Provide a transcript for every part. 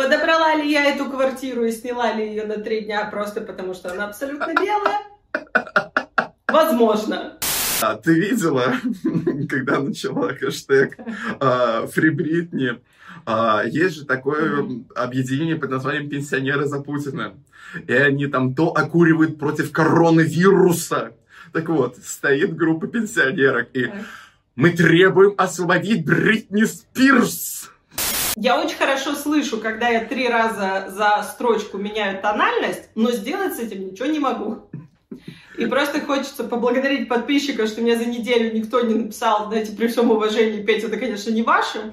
Подобрала ли я эту квартиру и сняла ли ее на три дня просто потому, что она абсолютно белая? Возможно. А ты видела, когда начала хэштег Фри Бритни, есть же такое объединение под названием «Пенсионеры за Путина». И они там то окуривают против коронавируса. Так вот, стоит группа пенсионерок и мы требуем освободить Бритни Спирс. Я очень хорошо слышу, когда я три раза за строчку меняю тональность, но сделать с этим ничего не могу. И просто хочется поблагодарить подписчиков, что мне за неделю никто не написал, знаете, при всем уважении, Петя, это, конечно, не ваше.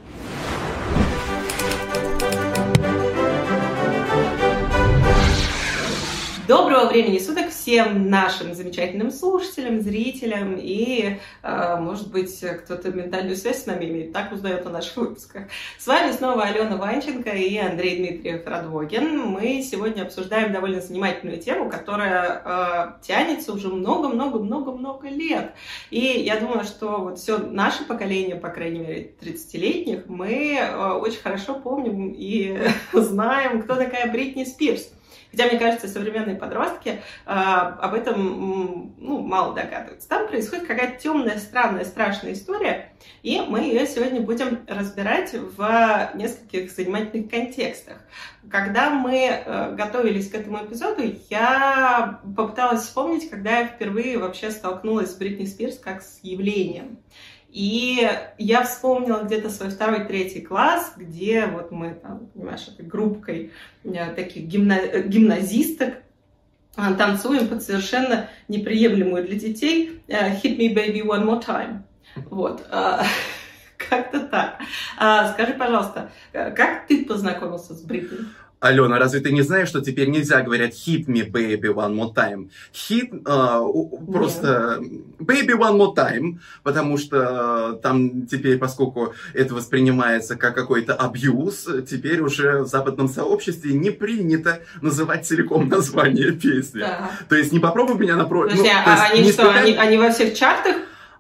Доброго времени суток всем нашим замечательным слушателям, зрителям и, э, может быть, кто-то ментальную связь с нами имеет, так узнает о наших выпусках. С вами снова Алена Ванченко и Андрей Дмитриев Радвогин. Мы сегодня обсуждаем довольно занимательную тему, которая э, тянется уже много-много-много-много лет. И я думаю, что вот все наше поколение, по крайней мере, 30-летних, мы э, очень хорошо помним и знаем, кто такая Бритни Спирс. Хотя, мне кажется, современные подростки э, об этом ну, мало догадываются. Там происходит какая-то темная, странная, страшная история, и мы ее сегодня будем разбирать в нескольких занимательных контекстах. Когда мы э, готовились к этому эпизоду, я попыталась вспомнить, когда я впервые вообще столкнулась с Бритни Спирс как с явлением. И я вспомнила где-то свой второй, третий класс, где вот мы там, понимаешь, этой группкой э, таких гимна... Э, гимназисток э, танцуем под совершенно неприемлемую для детей «Hit me baby one more time». Вот. Как-то так. А, скажи, пожалуйста, как ты познакомился с Бритни? Алена, разве ты не знаешь, что теперь нельзя говорить hit me baby one more time? Hit uh, просто baby one more time, потому что там теперь, поскольку это воспринимается как какой-то абьюз, теперь уже в западном сообществе не принято называть целиком название песни. Да. То есть не попробуй меня напротив. Ну, а они что, испытать... они, они во всех чартах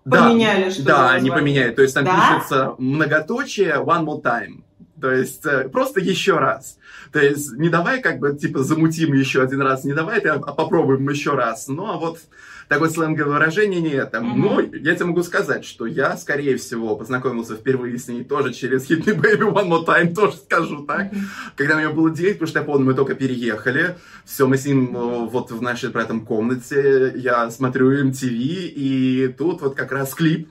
поменяли, да, что Да, они поменяли. То есть там да? пишется многоточие one more time. То есть э, просто еще раз. То есть не давай как бы типа замутим еще один раз, не давай, а попробуем еще раз. Ну а вот такое сленговое выражение не это. Mm-hmm. Но я тебе могу сказать, что я, скорее всего, познакомился впервые с ней тоже через Hit Me Baby One More Time, тоже скажу так. Mm-hmm. Когда мне было 9, потому что я помню, мы только переехали. Все, мы с ним э, вот в нашей при этом комнате, я смотрю MTV, и тут вот как раз клип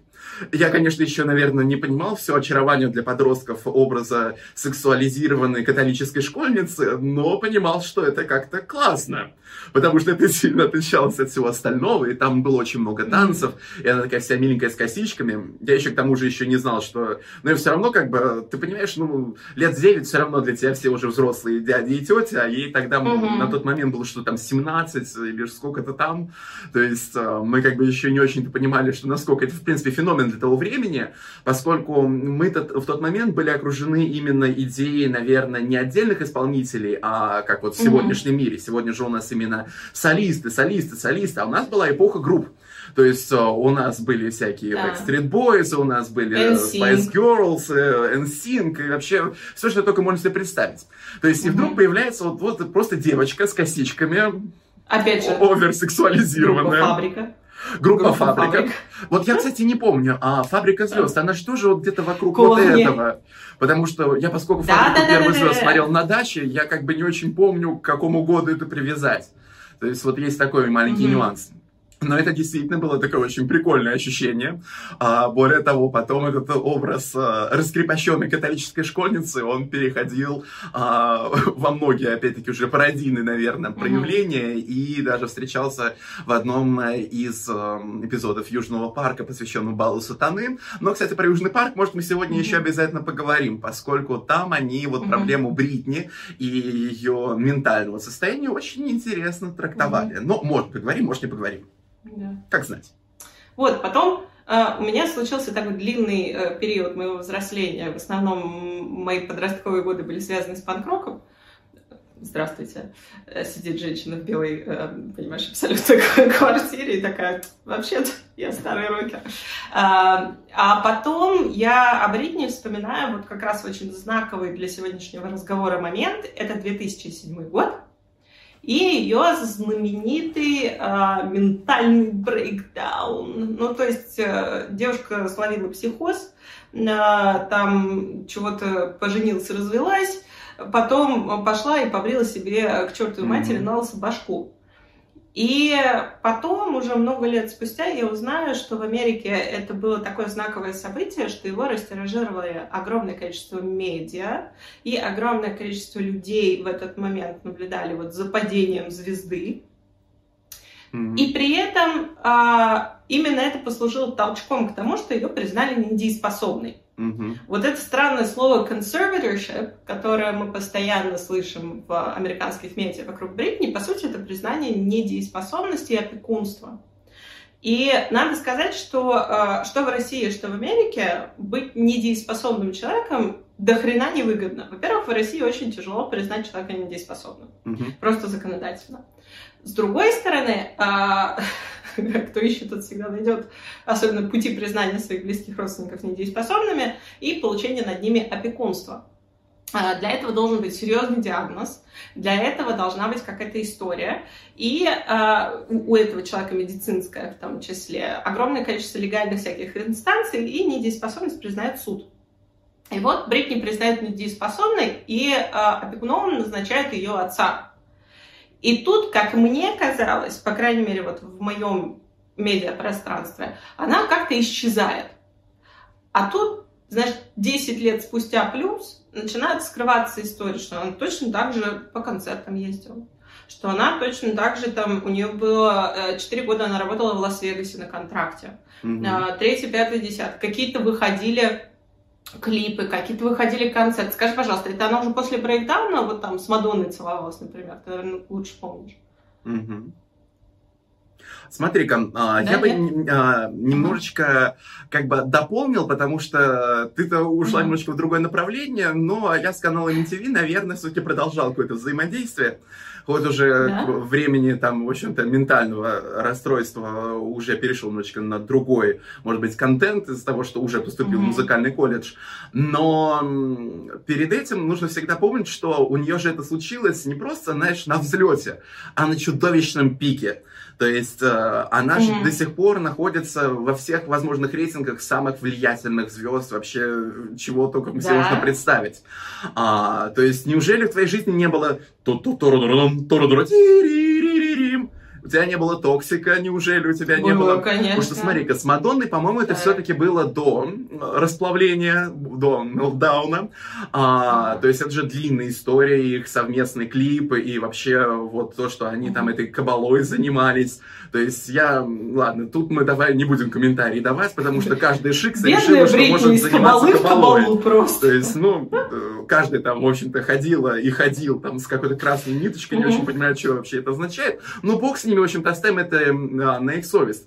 я, конечно, еще, наверное, не понимал все очарование для подростков образа сексуализированной католической школьницы, но понимал, что это как-то классно, потому что это сильно отличалось от всего остального, и там было очень много танцев, и она такая вся миленькая с косичками. Я еще к тому же еще не знал, что... Но все равно, как бы, ты понимаешь, ну, лет 9 все равно для тебя все уже взрослые дяди и тетя, а ей тогда mm-hmm. на тот момент было что там 17 или сколько-то там. То есть э, мы как бы еще не очень-то понимали, что насколько это, в принципе, феномен для того времени, поскольку мы в тот момент были окружены именно идеей, наверное, не отдельных исполнителей, а как вот в сегодняшнем mm-hmm. мире. Сегодня же у нас именно солисты, солисты, солисты, а у нас была эпоха групп. То есть э, у нас были всякие да. Backstreet Boys, у нас были NSYNC. Spice Girls, э, NSYNC, и вообще все, что только можно себе представить. То есть и вдруг появляется вот, вот просто девочка с косичками, Опять же, оверсексуализированная. фабрика. Группа, Группа фабрика. фабрик. Вот я, кстати, не помню, а Фабрика звезд, она же тоже вот где-то вокруг Кого вот этого. Потому что я, поскольку да, фабрику да, первый да, звезд да, смотрел на даче, я как бы не очень помню, к какому году это привязать. То есть вот есть такой маленький mm-hmm. нюанс. Но это действительно было такое очень прикольное ощущение. А, более того, потом этот образ а, раскрепощенной католической школьницы, он переходил а, во многие, опять-таки, уже пародийные, наверное, проявления, mm-hmm. и даже встречался в одном из а, эпизодов Южного парка, посвященного балу сатаны. Но, кстати, про Южный парк, может, мы сегодня mm-hmm. еще обязательно поговорим, поскольку там они вот mm-hmm. проблему Бритни и ее ментального состояния очень интересно трактовали. Mm-hmm. Но, может, поговорим, может, не поговорим. Да. Как знать. Вот, потом Uh, у меня случился такой длинный uh, период моего взросления. В основном мои подростковые годы были связаны с панк-роком. Здравствуйте. Э, сидит женщина в белой, понимаешь, абсолютно квартире и такая, вообще-то, Я старый рокер. А, а потом я о Бритни вспоминаю вот как раз очень знаковый для сегодняшнего разговора момент. Это 2007 год. И ее знаменитый а, ментальный брейкдаун. Ну, то есть а, девушка словила психоз, а, там чего-то поженилась, развелась, потом пошла и побрила себе к чертовой матери на лысо башку. И потом, уже много лет спустя, я узнаю, что в Америке это было такое знаковое событие, что его растиражировали огромное количество медиа, и огромное количество людей в этот момент наблюдали вот за падением звезды. Mm-hmm. И при этом а, именно это послужило толчком к тому, что ее признали недееспособной. Угу. Вот это странное слово conservatorship, которое мы постоянно слышим в американских медиа вокруг Бритни, по сути, это признание недееспособности и опекунства. И надо сказать, что э, что в России, что в Америке быть недееспособным человеком до хрена невыгодно. Во-первых, в России очень тяжело признать человека недееспособным. Угу. Просто законодательно. С другой стороны, э, кто ищет, тот всегда найдет, особенно пути признания своих близких родственников недееспособными и получения над ними опекунства. А, для этого должен быть серьезный диагноз, для этого должна быть какая-то история, и э, у этого человека медицинская в том числе огромное количество легальных всяких инстанций, и недееспособность признает суд. И вот Бритни признает недееспособной, и опекуном назначает ее отца. И тут, как мне казалось, по крайней мере, вот в моем медиапространстве, она как-то исчезает. А тут, знаешь, 10 лет спустя плюс начинает скрываться история, что она точно так же по концертам ездила что она точно так же там, у нее было 4 э, года она работала в Лас-Вегасе на контракте. Mm-hmm. 3, 5, 10. Какие-то выходили клипы, какие-то выходили концерты. Скажи, пожалуйста, это она уже после брейкдауна вот там с Мадонной целовалась, например? Ты, наверное, лучше помнишь. Угу. Смотри-ка, а, да, я бы а, немножечко как бы дополнил, потому что ты-то ушла угу. немножечко в другое направление, но я с канала MTV, наверное, все-таки продолжал какое-то взаимодействие хоть уже да? времени там, в общем-то, ментального расстройства уже перешел немножечко на другой, может быть, контент из-за того, что уже поступил mm-hmm. в музыкальный колледж. Но перед этим нужно всегда помнить, что у нее же это случилось не просто, знаешь, на взлете, а на чудовищном пике. То есть э, она же mm-hmm. до сих пор находится во всех возможных рейтингах самых влиятельных звезд, вообще чего только да. себе можно представить. А, то есть неужели в твоей жизни не было у тебя не было токсика, неужели у тебя не было? было? конечно. Потому что смотри-ка, с Мадонной, по-моему, это да. все-таки было до расплавления, до мелдауна. А, то есть это же длинная история, их совместные клипы и вообще вот то, что они там этой кабалой занимались. То есть я, ладно, тут мы давай не будем комментарии давать, потому что каждый шик решил, что может заниматься кабалой. просто. То есть, ну, э, каждый там, в общем-то, ходила и ходил там с какой-то красной ниточкой, не очень понимаю, что вообще это означает. Но бог с ними, в общем-то, это а, на их совесть.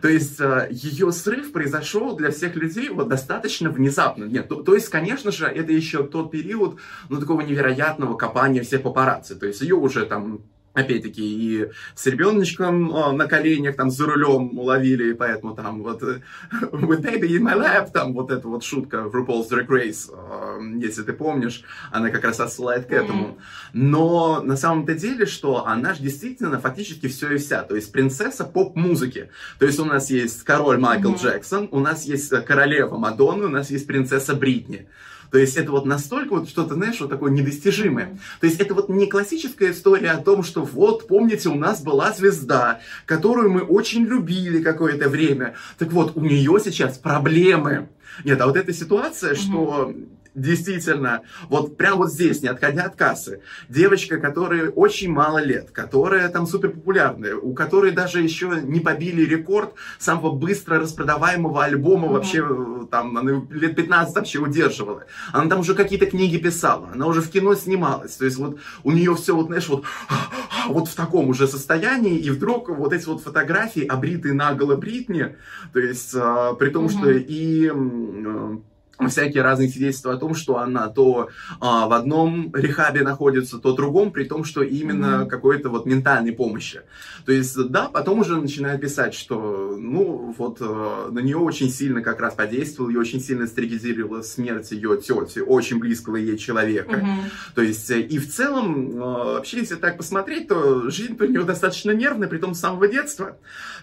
То есть а, ее срыв произошел для всех людей вот достаточно внезапно. Нет, то, то есть, конечно же, это еще тот период, ну, такого невероятного копания всех папарацци. То есть ее уже там опять-таки, и с ребеночком о, на коленях, там, за рулем ловили, и поэтому там вот э, with baby in my lap, там вот эта вот шутка в RuPaul's Drag Race, э, если ты помнишь, она как раз отсылает к этому. Но на самом-то деле, что она же действительно фактически все и вся, то есть принцесса поп-музыки. То есть у нас есть король Майкл mm-hmm. Джексон, у нас есть королева Мадонна, у нас есть принцесса Бритни. То есть это вот настолько вот что-то, знаешь, вот такое недостижимое. То есть это вот не классическая история о том, что вот, помните, у нас была звезда, которую мы очень любили какое-то время. Так вот, у нее сейчас проблемы. Нет, а вот эта ситуация, что действительно, вот прямо вот здесь, не отходя от кассы, девочка, которой очень мало лет, которая там супер популярная, у которой даже еще не побили рекорд самого быстро распродаваемого альбома mm-hmm. вообще, э, там, она лет 15 вообще удерживала. Она там уже какие-то книги писала, она уже в кино снималась, то есть вот у нее все вот, знаешь, вот, вот в таком уже состоянии, и вдруг вот эти вот фотографии, обритые наголо Бритни, то есть а, при том, mm-hmm. что и всякие разные свидетельства о том, что она то а, в одном рехабе находится, то в другом, при том, что именно mm-hmm. какой-то вот ментальной помощи. То есть, да, потом уже начинает писать, что, ну, вот а, на нее очень сильно как раз подействовал, ее очень сильно стригизировала смерть ее тети, очень близкого ей человека. Mm-hmm. То есть, э, и в целом, а, вообще, если так посмотреть, то жизнь у нее достаточно нервная, при том с самого детства.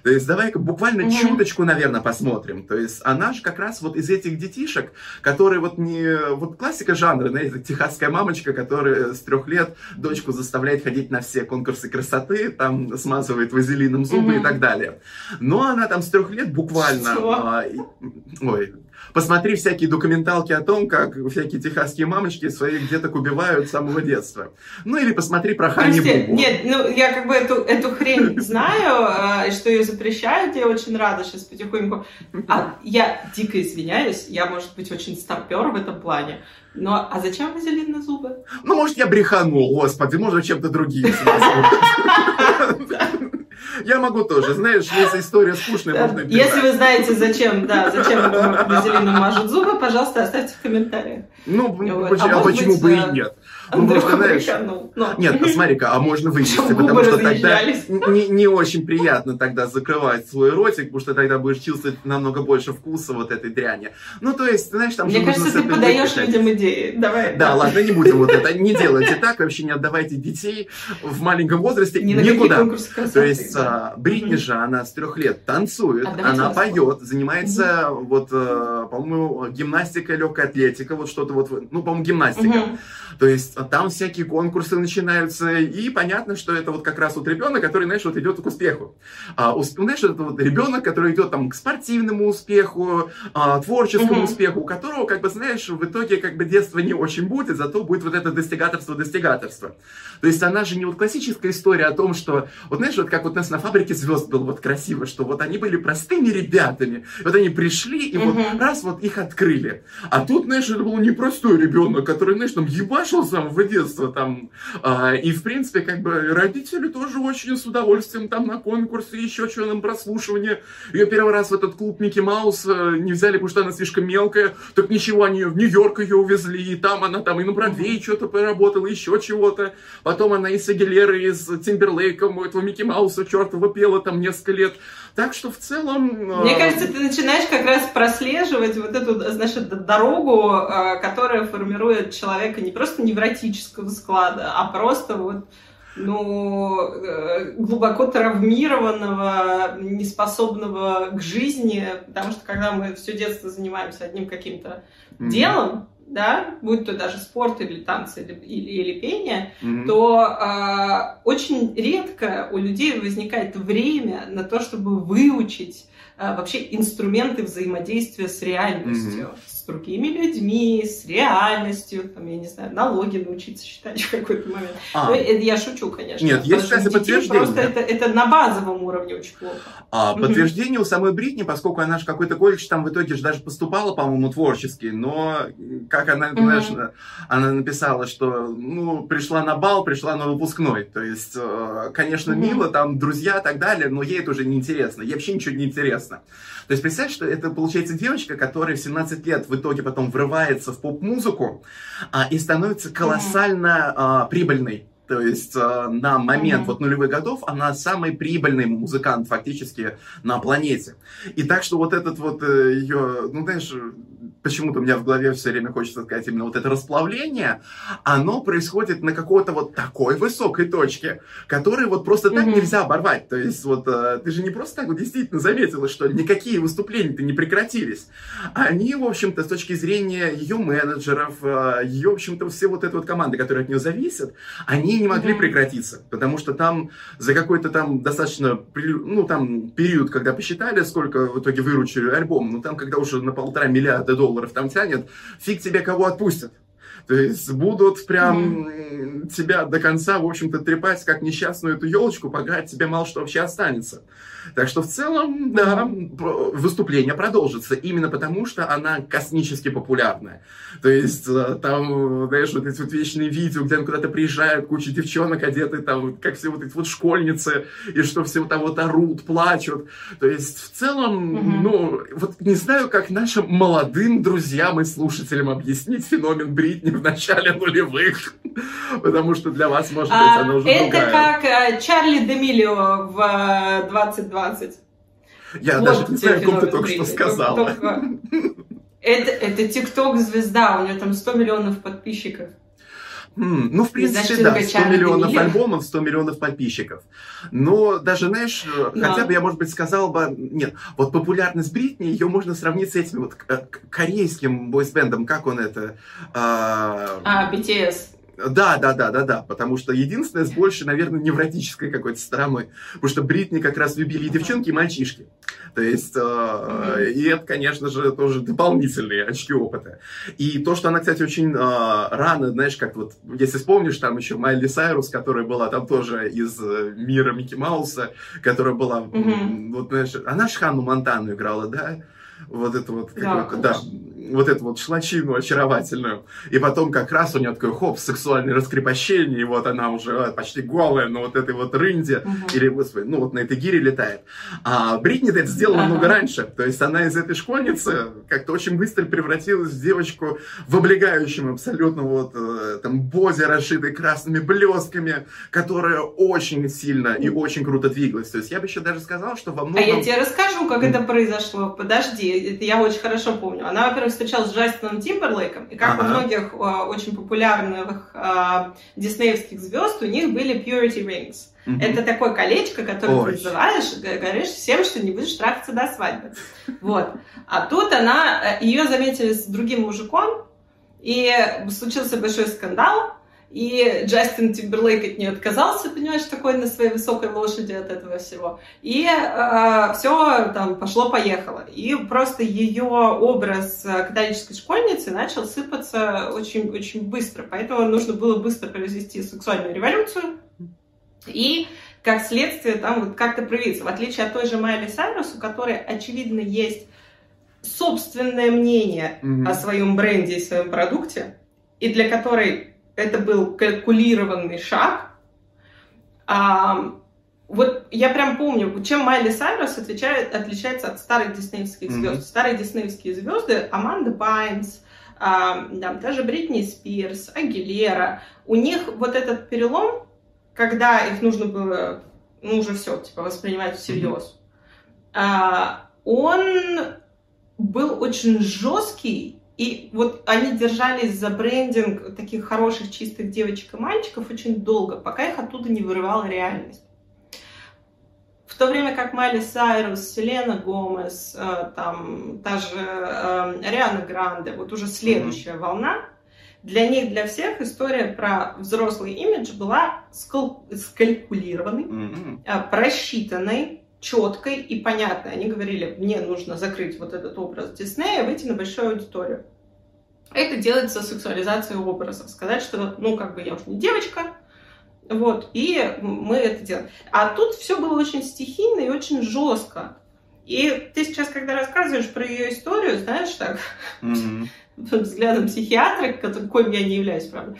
То есть, давай-ка буквально mm-hmm. чуточку, наверное, посмотрим. То есть, она же как раз вот из этих детишек, который вот не... Вот классика жанра, знаете, техасская мамочка, которая с трех лет дочку заставляет ходить на все конкурсы красоты, там смазывает вазелином зубы mm-hmm. и так далее. Но она там с трех лет буквально... А, ой, Посмотри всякие документалки о том, как всякие техасские мамочки своих деток убивают с самого детства. Ну или посмотри про Хани Бубу. Нет, ну я как бы эту, эту хрень знаю, а, что ее запрещают, я очень рада сейчас потихоньку. А я дико извиняюсь, я, может быть, очень старпер в этом плане. Но а зачем вазелин зубы? Ну, может, я бреханул, господи, может, чем-то другим Я могу тоже, знаешь, если история скучная, можно Если вы знаете, зачем, да, зачем вазелином мажут зубы, пожалуйста, оставьте в комментариях. Ну, а, а почему бы и нет? Ну, просто, знаешь, но... нет, посмотри-ка, а можно вывести, потому что тогда не, не очень приятно тогда закрывать свой ротик, потому что тогда будешь чувствовать намного больше вкуса вот этой дряни. Ну, то есть, знаешь, там... Мне кажется, ты подаешь людям идеи. Давай. Да, ладно, не будем вот это. Не делайте так, вообще не отдавайте детей в маленьком возрасте ни никуда. То есть, а, Бритни же, она с трех лет танцует, а она поет, занимается вот, э, по-моему, гимнастика, легкая атлетика, вот что-то вот, ну, по-моему, гимнастика. То есть там всякие конкурсы начинаются, и понятно, что это вот как раз вот ребенок, который, знаешь, вот идет к успеху. А, усп... Знаешь, это вот ребенок, который идет там к спортивному успеху, а, творческому mm-hmm. успеху, у которого, как бы, знаешь, в итоге как бы детства не очень будет, зато будет вот это достигаторство, достигаторство. То есть она же не вот классическая история о том, что, вот знаешь, вот как вот у нас на фабрике звезд было вот красиво, что вот они были простыми ребятами, вот они пришли, и mm-hmm. вот раз вот их открыли. А тут, знаешь, это был непростой ребенок, который, знаешь, там ебашил с самого детства там. А, и, в принципе, как бы родители тоже очень с удовольствием там на конкурсы, еще что на прослушивание. Ее первый раз в этот клуб Микки Маус э, не взяли, потому что она слишком мелкая. Так ничего, они в Нью-Йорк ее увезли, и там она там и на Бродвее что-то поработала, еще чего-то. Потом она и с Агилерой, и с Тимберлейком, этого Микки Мауса чертова пела там несколько лет. Так что в целом... Мне э, кажется, ты начинаешь как раз прослеживать вот эту, значит, дорогу, э, которая формирует человека не просто невротического склада, а просто вот ну, э, глубоко травмированного, неспособного к жизни, потому что когда мы все детство занимаемся одним каким-то mm-hmm. делом, да, будь то даже спорт или танцы или, или, или пение, mm-hmm. то э, очень редко у людей возникает время на то, чтобы выучить э, вообще инструменты взаимодействия с реальностью, mm-hmm другими людьми, с реальностью, там, я не знаю, налоги научиться считать в какой-то момент. А. Ну, я шучу, конечно. Нет, есть, кстати, подтверждение. Просто это, это на базовом уровне очень плохо. А, подтверждение у самой Бритни, поскольку она же какой-то колледж там в итоге же даже поступала, по-моему, творчески, но как она, знаешь, она написала, что, ну, пришла на бал, пришла на выпускной. То есть, э, конечно, мило, там, друзья и так далее, но ей это уже не интересно. Ей вообще ничего не интересно. То есть представь, что это получается девочка, которая в 17 лет в итоге потом врывается в поп-музыку а, и становится колоссально а, прибыльной. То есть э, на момент mm-hmm. вот нулевых годов она самый прибыльный музыкант фактически на планете. И так что вот этот вот э, ее, ну знаешь, почему-то у меня в голове все время хочется сказать именно вот это расплавление, оно происходит на какой-то вот такой высокой точке, которую вот просто так mm-hmm. нельзя оборвать. То есть вот э, ты же не просто так вот действительно заметила, что никакие выступления-то не прекратились. Они, в общем-то, с точки зрения ее менеджеров, э, ее, в общем-то, все вот этой вот команды, которые от нее зависят, они не могли mm-hmm. прекратиться, потому что там за какой-то там достаточно, ну там период, когда посчитали, сколько в итоге выручили альбом, ну там когда уже на полтора миллиарда долларов долларов там тянет, фиг тебе кого отпустят. То есть будут прям mm-hmm. тебя до конца, в общем-то, трепать, как несчастную эту елочку, пока тебе мало что вообще останется. Так что в целом, да, выступление продолжится, именно потому что она космически популярная. То есть э, там, знаешь, вот эти вот вечные видео, где она куда-то приезжает, куча девчонок одеты, там, как все вот эти вот школьницы, и что все там вот орут, плачут. То есть в целом, mm-hmm. ну, вот не знаю, как нашим молодым друзьям и слушателям объяснить феномен Бритни в начале нулевых, потому что для вас, может быть, а, она уже Это как э, Чарли Демилио в э, 22 20. Я вот даже не знаю, о ком ты только что сказала. Это, это TikTok-звезда, у нее там 100 миллионов подписчиков. Ну, в принципе, да, 100 миллионов альбомов, 100 миллионов подписчиков. Но даже, знаешь, э, да. хотя бы я, может быть, сказал бы, нет, вот популярность Бритни, ее можно сравнить с этим вот э, корейским бойсбендом, как он это? Э... А, а BTS. Да, да, да, да, да, потому что единственное с больше, наверное, невротической какой-то стороной, потому что Бритни как раз любили и девчонки, и мальчишки. То есть, э, и это, конечно же, тоже дополнительные очки опыта. И то, что она, кстати, очень э, рано, знаешь, как вот, если вспомнишь, там еще Майли Сайрус, которая была там тоже из э, мира Микки Мауса, которая была, mm-hmm. вот, знаешь, она же Ханну Монтану играла, да? Вот это вот, да, да, вот эту вот шлачину очаровательную. И потом как раз у нее такой хоп, сексуальное раскрепощение, и вот она уже а, почти голая, но вот этой вот рынде, угу. или, господи, ну вот на этой гире летает. А Бритни это сделала ага. много раньше. То есть она из этой школьницы как-то очень быстро превратилась в девочку в облегающем абсолютно вот э, там бозе, расшитой красными блесками, которая очень сильно и очень круто двигалась. То есть я бы еще даже сказал, что во многом... А я тебе расскажу, как это произошло. Подожди, это я очень хорошо помню. Она, во-первых, встречалась с Джастином Тимберлейком, и как ага. у многих uh, очень популярных uh, диснеевских звезд, у них были purity rings. Угу. Это такое колечко, которое Ой. ты называешь, говоришь всем, что не будешь трахаться до свадьбы. Вот. А тут она, э, ее заметили с другим мужиком, и случился большой скандал, и Джастин Тимберлейк от нее отказался, понимаешь, такой на своей высокой лошади от этого всего. И э, все там пошло-поехало. И просто ее образ э, католической школьницы начал сыпаться очень-очень быстро. Поэтому нужно было быстро произвести сексуальную революцию. И как следствие там вот как-то проявиться. В отличие от той же Майли Сайрус, у которой, очевидно, есть собственное мнение mm-hmm. о своем бренде и своем продукте, и для которой это был калькулированный шаг. А, вот я прям помню, чем Майли Сайрус отвечает, отличается от старых диснеевских звезд. Mm-hmm. Старые диснеевские звезды, Аманда Байнс, а, да, даже Бритни Спирс, Агилера, у них вот этот перелом, когда их нужно было, ну уже все, типа воспринимать всерьез, mm-hmm. а, он был очень жесткий и вот они держались за брендинг таких хороших, чистых девочек и мальчиков очень долго, пока их оттуда не вырывала реальность. В то время как Майли Сайрус, Селена Гомес, э, там, та же э, Риана Гранде, вот уже следующая mm-hmm. волна, для них, для всех история про взрослый имидж была скал- скалькулированной, mm-hmm. просчитанной, четкой и понятной. Они говорили, мне нужно закрыть вот этот образ Диснея, выйти на большую аудиторию. Это делается сексуализацией образа. Сказать, что, ну, как бы я уже не девочка, вот, и мы это делаем. А тут все было очень стихийно и очень жестко. И ты сейчас, когда рассказываешь про ее историю, знаешь, так, mm-hmm взглядом психиатра, какой я не являюсь, правда,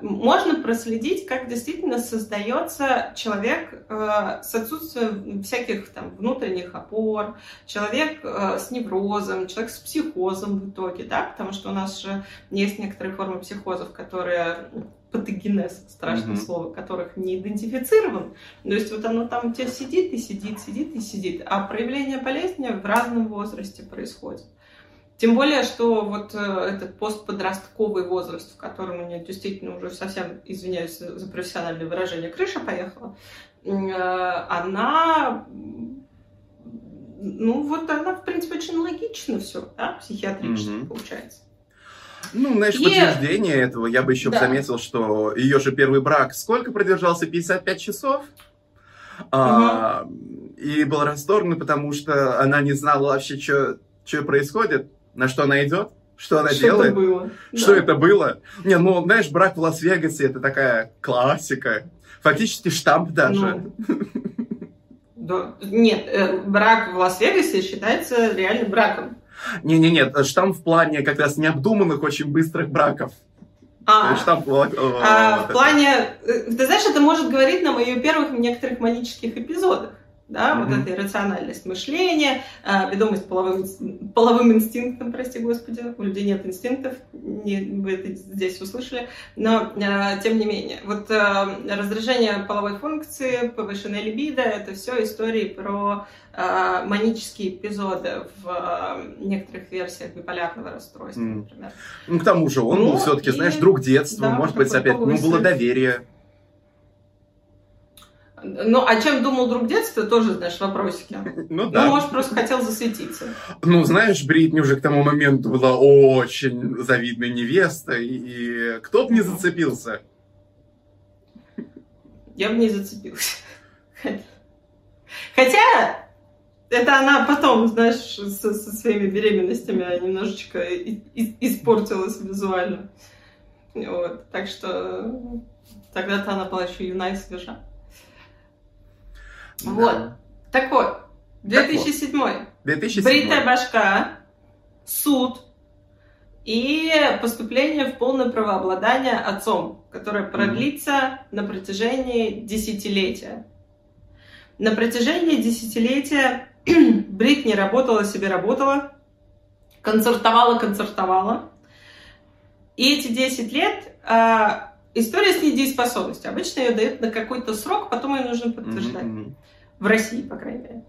можно проследить, как действительно создается человек э, с отсутствием всяких там внутренних опор, человек э, с неврозом, человек с психозом в итоге, да, потому что у нас же есть некоторые формы психозов, которые патогенез, страшное mm-hmm. слово, которых не идентифицирован. То есть вот оно там у тебя сидит и сидит, сидит и сидит. А проявление болезни в разном возрасте происходит. Тем более, что вот э, этот постподростковый возраст, в котором у нее действительно уже совсем, извиняюсь за профессиональное выражение, крыша поехала, э, она, ну вот она, в принципе, очень логично все, да, психиатрически mm-hmm. получается. Ну, знаешь, и... подтверждение этого я бы еще да. заметил, что ее же первый брак сколько продержался? 55 часов? Угу. А, и был расторгнут, потому что она не знала вообще, что, что происходит на что она идет. Что она что делает? это было. Что Да. это было? Не, ну, знаешь, брак в Лас-Вегасе это такая классика. Фактически штамп даже. Ну, да. Нет, э, брак в Лас-Вегасе считается реально браком. Не-не-не, штамп в плане как раз необдуманных, очень быстрых браков. А, штамп, вот, а, вот в плане, э, ты знаешь, это может говорить нам о ее первых некоторых манических эпизодах. Да, вот Мгм. эта иррациональность мышления, а, ведомость половым, половым инстинктом, прости господи, у людей нет инстинктов, не, вы это здесь услышали, но а, тем не менее, вот а, раздражение половой функции, повышенная либидо, это все истории про манические эпизоды в некоторых версиях биполярного расстройства, М. например. Ну, к тому же, он Ну, был все-таки, и- знаешь, друг детства, да, может быть, опять, ну, было доверие. Ну, а чем думал друг детства, тоже, знаешь, вопросики. Ну, Ну, да. может, просто хотел засветиться. Ну, знаешь, Бритни уже к тому моменту была очень завидной невестой, и кто бы не зацепился. Я бы не зацепилась. Хотя, это она потом, знаешь, со, со своими беременностями немножечко испортилась визуально. Вот. Так что тогда-то она была еще юна и свежа. Вот. Да. Так вот, 2007 2007. Бритая башка, суд и поступление в полное правообладание отцом, которое продлится на протяжении десятилетия. На протяжении десятилетия Бритни работала себе работала, концертовала концертовала. И эти 10 лет а, история с недееспособностью. Обычно ее дают на какой-то срок, потом ее нужно подтверждать. Мгм. В России, по крайней мере.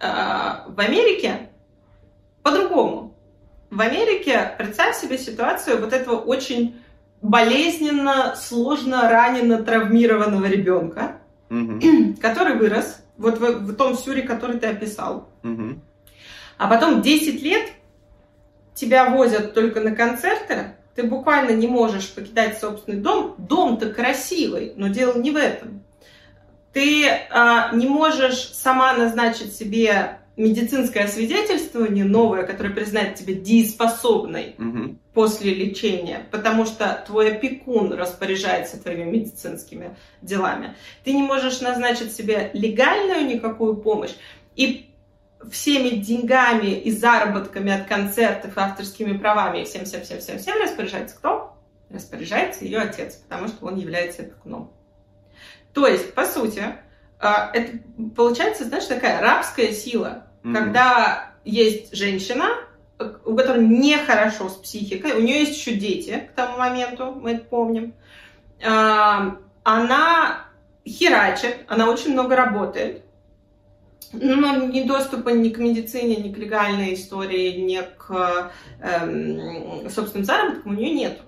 А, В Америке по-другому. В Америке представь себе ситуацию вот этого очень болезненно, сложно ранено травмированного ребенка, Мгм. который вырос вот в, в том сюре, который ты описал. Мгм. А потом 10 лет тебя возят только на концерты, ты буквально не можешь покидать собственный дом. Дом-то красивый, но дело не в этом. Ты а, не можешь сама назначить себе медицинское освидетельствование новое, которое признает тебя дееспособной Мгм. после лечения, потому что твой опекун распоряжается твоими медицинскими делами. Ты не можешь назначить себе легальную никакую помощь. И всеми деньгами и заработками от концертов, авторскими правами и всем-всем-всем-всем-всем распоряжается кто? Распоряжается ее отец, потому что он является опекуном. То есть, по сути, а, это получается, знаешь, такая рабская сила, Мгм. когда есть женщина, у которой нехорошо с психикой, у нее есть еще дети к тому моменту, мы это помним. А, Она херачит, она очень много работает, но ни доступа ни к медицине, ни к легальной истории, ни к эм, собственным заработкам у нее нет.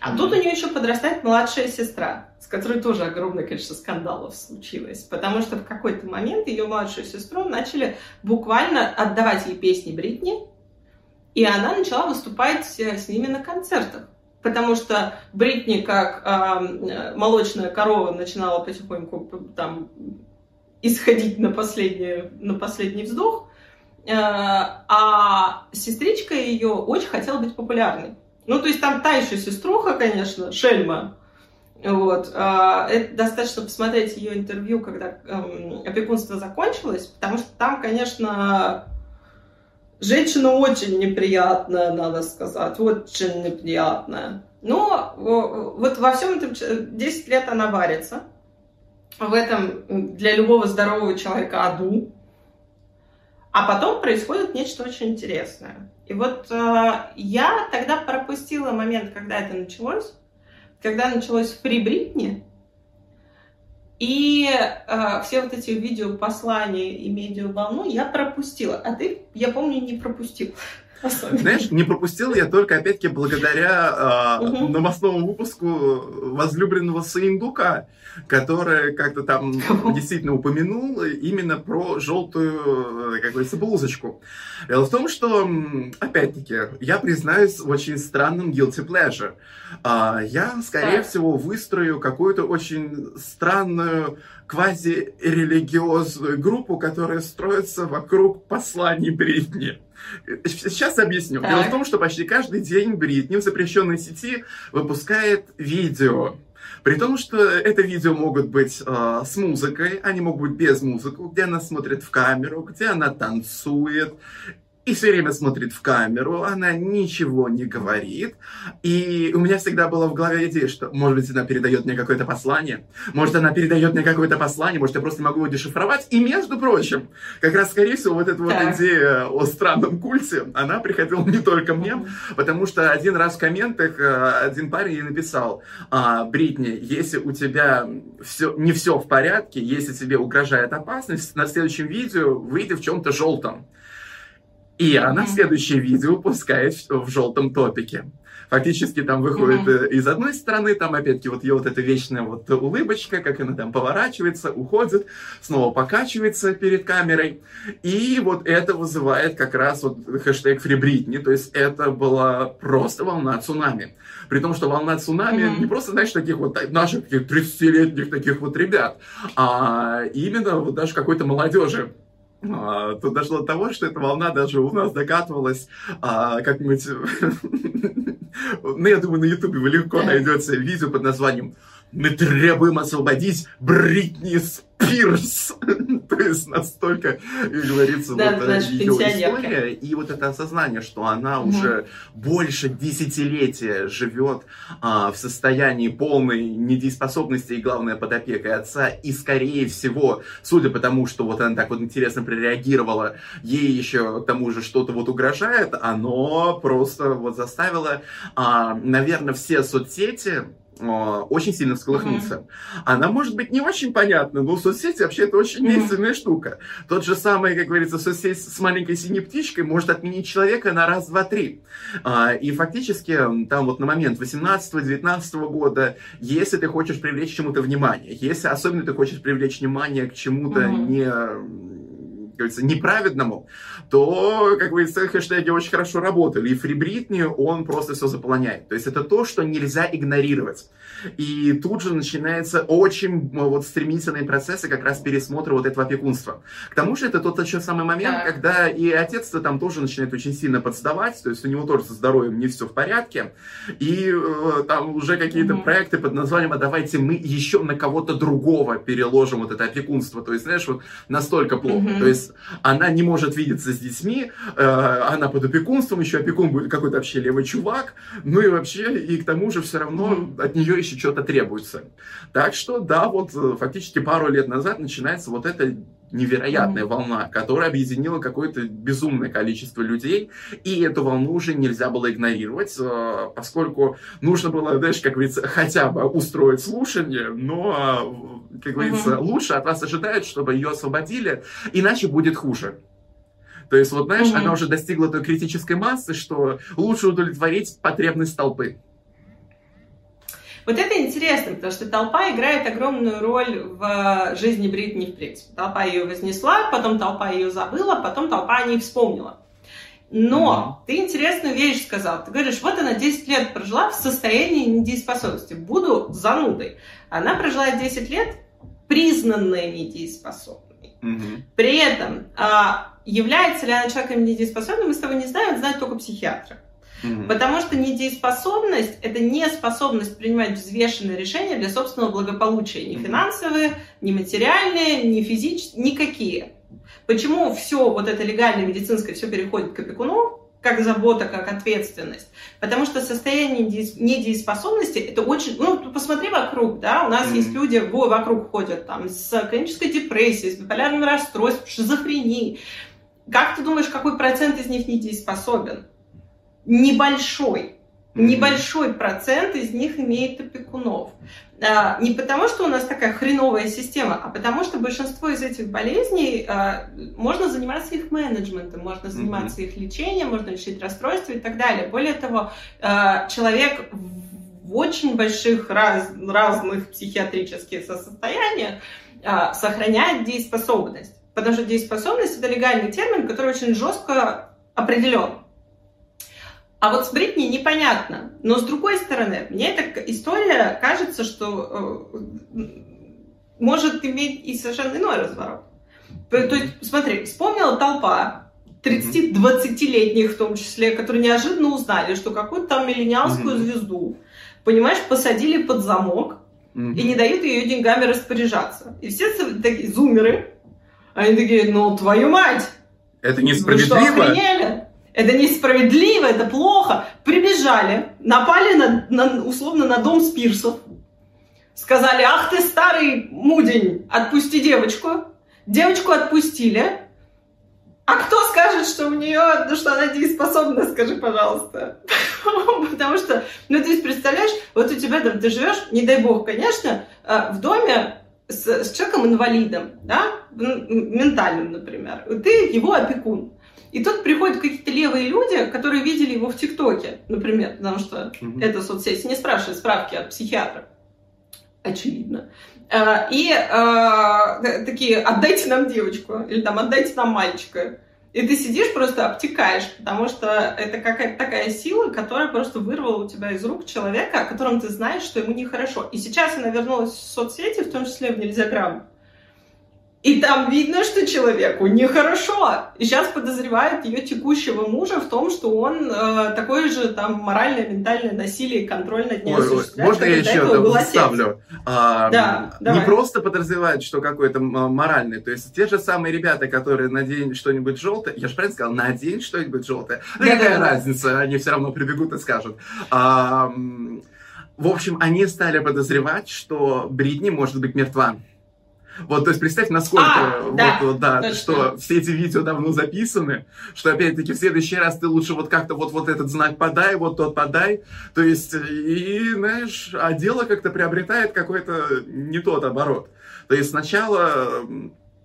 А тут у нее еще подрастает младшая сестра, с которой тоже огромное количество скандалов случилось, потому что в какой-то момент ее младшую сестру начали буквально отдавать ей песни Бритни, и она начала выступать э, с ними на концертах. Потому что Бритни, как э, молочная корова, начинала потихоньку там исходить на последний, на последний вздох, э, а сестричка ее очень хотела быть популярной. Ну, то есть там та еще сеструха, конечно, Шельма. Вот. а, Это достаточно посмотреть ее интервью, когда эм, опекунство закончилось, потому что там, конечно, женщина очень неприятная, надо сказать, очень неприятная. Но э, вот во всем этом ч- 10 лет она варится. В этом для любого здорового человека аду. А потом происходит нечто очень интересное. И вот э, я тогда пропустила момент, когда это началось, когда началось при Бритни, и э, все вот эти видеопослания и медиаволну я пропустила. А ты, я помню, не пропустил. Особенно. Знаешь, не пропустил я только, опять-таки, благодаря э, Мгм. новостному выпуску возлюбленного Саиндука, который как-то там Кого? действительно упомянул именно про желтую, э, как говорится, блузочку. Дело в том, что, опять-таки, я признаюсь в очень странном guilty pleasure. А, я, скорее Так. всего, выстрою какую-то очень странную квази-религиозную группу, которая строится вокруг посланий Бритни. Сейчас объясню. Так. Дело в том, что почти каждый день Бритни в запрещенной сети выпускает видео. При том, что это видео могут быть э, с музыкой, они могут быть без музыки, где она смотрит в камеру, где она танцует и все время смотрит в камеру, она ничего не говорит. И у меня всегда была в голове идея, что, может быть, она передает мне какое-то послание, может, она передает мне какое-то послание, может, я просто могу его дешифровать. И, между прочим, как раз, скорее всего, вот эта вот идея о странном культе, она приходила не только мне, потому что один раз в комментах э, один парень ей написал, «А, Бритни, если у тебя все, не все в порядке, если тебе угрожает опасность, на следующем видео выйди в чем-то желтом. И она mm-hmm. следующее видео пускает в, желтом топике. Фактически там выходит mm-hmm. из одной стороны, там опять-таки вот ее вот эта вечная вот улыбочка, как она там поворачивается, уходит, снова покачивается перед камерой. И вот это вызывает как раз вот хэштег фрибритни, то есть это была просто волна цунами. При том, что волна цунами mm-hmm. не просто, знаешь, таких вот наших таких 30-летних таких вот ребят, а именно вот даже какой-то молодежи тут дошло до того, что эта волна даже у нас докатывалась а, как-нибудь... ну, я думаю, на Ютубе вы легко найдете видео под названием «Мы требуем освободить Бритни Спирс!» То есть настолько, говорится, да, вот ее история. И вот это осознание, что она угу. уже больше десятилетия живет а, в состоянии полной недееспособности и, главное, под опекой отца. И, скорее всего, судя по тому, что вот она так вот интересно прореагировала, ей еще к тому же что-то вот угрожает, оно просто вот заставило, а, наверное, все соцсети очень сильно всколыхнуться. Mm-hmm. Она может быть не очень понятна, но соцсети вообще это очень mm-hmm. действенная штука. Тот же самый, как говорится, соцсеть с маленькой синей птичкой может отменить человека на раз, два, три. А, и фактически там вот на момент 18-19 года, если ты хочешь привлечь чему-то внимание, если особенно ты хочешь привлечь внимание к чему-то mm-hmm. не говорится, неправедному, то, как говорится, хэштеги очень хорошо работали. И Фрибритни, он просто все заполняет. То есть это то, что нельзя игнорировать. И тут же начинается очень вот стремительные процессы как раз пересмотра вот этого опекунства. К тому же это тот еще самый момент, да. когда и отец-то там тоже начинает очень сильно подсдавать, то есть у него тоже со здоровьем не все в порядке. И э, там уже какие-то угу. проекты под названием «А давайте мы еще на кого-то другого переложим вот это опекунство». То есть, знаешь, вот настолько плохо. Угу. То есть она не может видеться с детьми, э, она под опекунством, еще опекун будет какой-то вообще левый чувак, ну и вообще, и к тому же все равно от нее еще что-то требуется. Так что, да, вот э, фактически пару лет назад начинается вот это невероятная mm-hmm. волна, которая объединила какое-то безумное количество людей, и эту волну уже нельзя было игнорировать, э, поскольку нужно было, знаешь, как говорится, хотя бы устроить слушание, но, как говорится, mm-hmm. лучше от вас ожидают, чтобы ее освободили, иначе будет хуже. То есть, вот знаешь, mm-hmm. она уже достигла той критической массы, что лучше удовлетворить потребность толпы. Вот это интересно, потому что толпа играет огромную роль в жизни Бритни в принципе. Толпа ее вознесла, потом толпа ее забыла, потом толпа о ней вспомнила. Но mm-hmm. ты интересную вещь сказал. Ты говоришь, вот она 10 лет прожила в состоянии недееспособности. Буду занудой. Она прожила 10 лет признанная недееспособной. Mm-hmm. При этом а, является ли она человеком недееспособным, мы с тобой не знаем, знают только психиатры. Угу. Потому что недееспособность – это не способность принимать взвешенные решения для собственного благополучия. Ни финансовые, ни материальные, ни физические, никакие. Почему все вот это легальное медицинское все переходит к опекуну, как забота, как ответственность. Потому что состояние недееспособности это очень... Ну, посмотри вокруг, да, у нас mm-hmm. есть люди, вокруг ходят там с клинической депрессией, с биполярным расстройством, шизофренией. Как ты думаешь, какой процент из них недееспособен? Небольшой. Небольшой процент из них имеет опекунов. А, не потому, что у нас такая хреновая система, а потому, что большинство из этих болезней а, можно заниматься их менеджментом, можно заниматься mm-hmm. их лечением, можно лечить расстройства и так далее. Более того, а, человек в очень больших раз, разных психиатрических состояниях сохраняет дееспособность. Потому что дееспособность это легальный термин, который очень жестко определен. А вот с Бритни непонятно. Но с другой стороны, мне эта история кажется, что э, может иметь и совершенно иной разворот. То есть, смотри, вспомнила толпа, 30-20-летних в том числе, которые неожиданно узнали, что какую-то там миллениалскую mm-hmm. звезду, понимаешь, посадили под замок mm-hmm. и не дают ее деньгами распоряжаться. И все такие зумеры, они такие, ну, твою мать! Это несправедливо. Вы что? Это несправедливо, это плохо. Прибежали, напали на, на, условно на дом Спирсов. Сказали, ах ты старый мудень, отпусти девочку. Девочку отпустили. А кто скажет, что у нее, ну что она дееспособна, скажи, пожалуйста. Потому что, ну ты представляешь, вот у тебя там, ты живешь, не дай бог, конечно, э, в доме с, с человеком-инвалидом, да, ментальным, например. Ты его опекун. И тут приходят какие-то левые люди, которые видели его в ТикТоке, например, потому что mm-hmm. это соцсети не спрашивают справки от психиатра. Очевидно. Э, и э, такие, отдайте нам девочку, или там, отдайте нам мальчика. И ты сидишь, просто обтекаешь, потому что это какая-то такая сила, которая просто вырвала у тебя из рук человека, о котором ты знаешь, что ему нехорошо. И сейчас она вернулась в соцсети, в том числе в Нельзяграм. И там видно, что человеку нехорошо. И сейчас подозревают ее текущего мужа в том, что он э, такое же там моральное, ментальное насилие и контроль над ней осуществляет. Можно я еще это вставлю? А, да, не давай. просто подозревают, что какой-то моральный. То есть те же самые ребята, которые наденут что-нибудь желтое, я же правильно сказал, надень что-нибудь желтое. Ну, да, какая да, разница, да. они все равно прибегут и скажут. А, в общем, они стали подозревать, что Бритни может быть мертва. Вот, то есть представь, насколько, а, вот, да, вот, да точно. что все эти видео давно записаны, что опять-таки в следующий раз ты лучше вот как-то вот, вот этот знак подай, вот тот подай. То есть, и, знаешь, а дело как-то приобретает какой-то не тот оборот. То есть сначала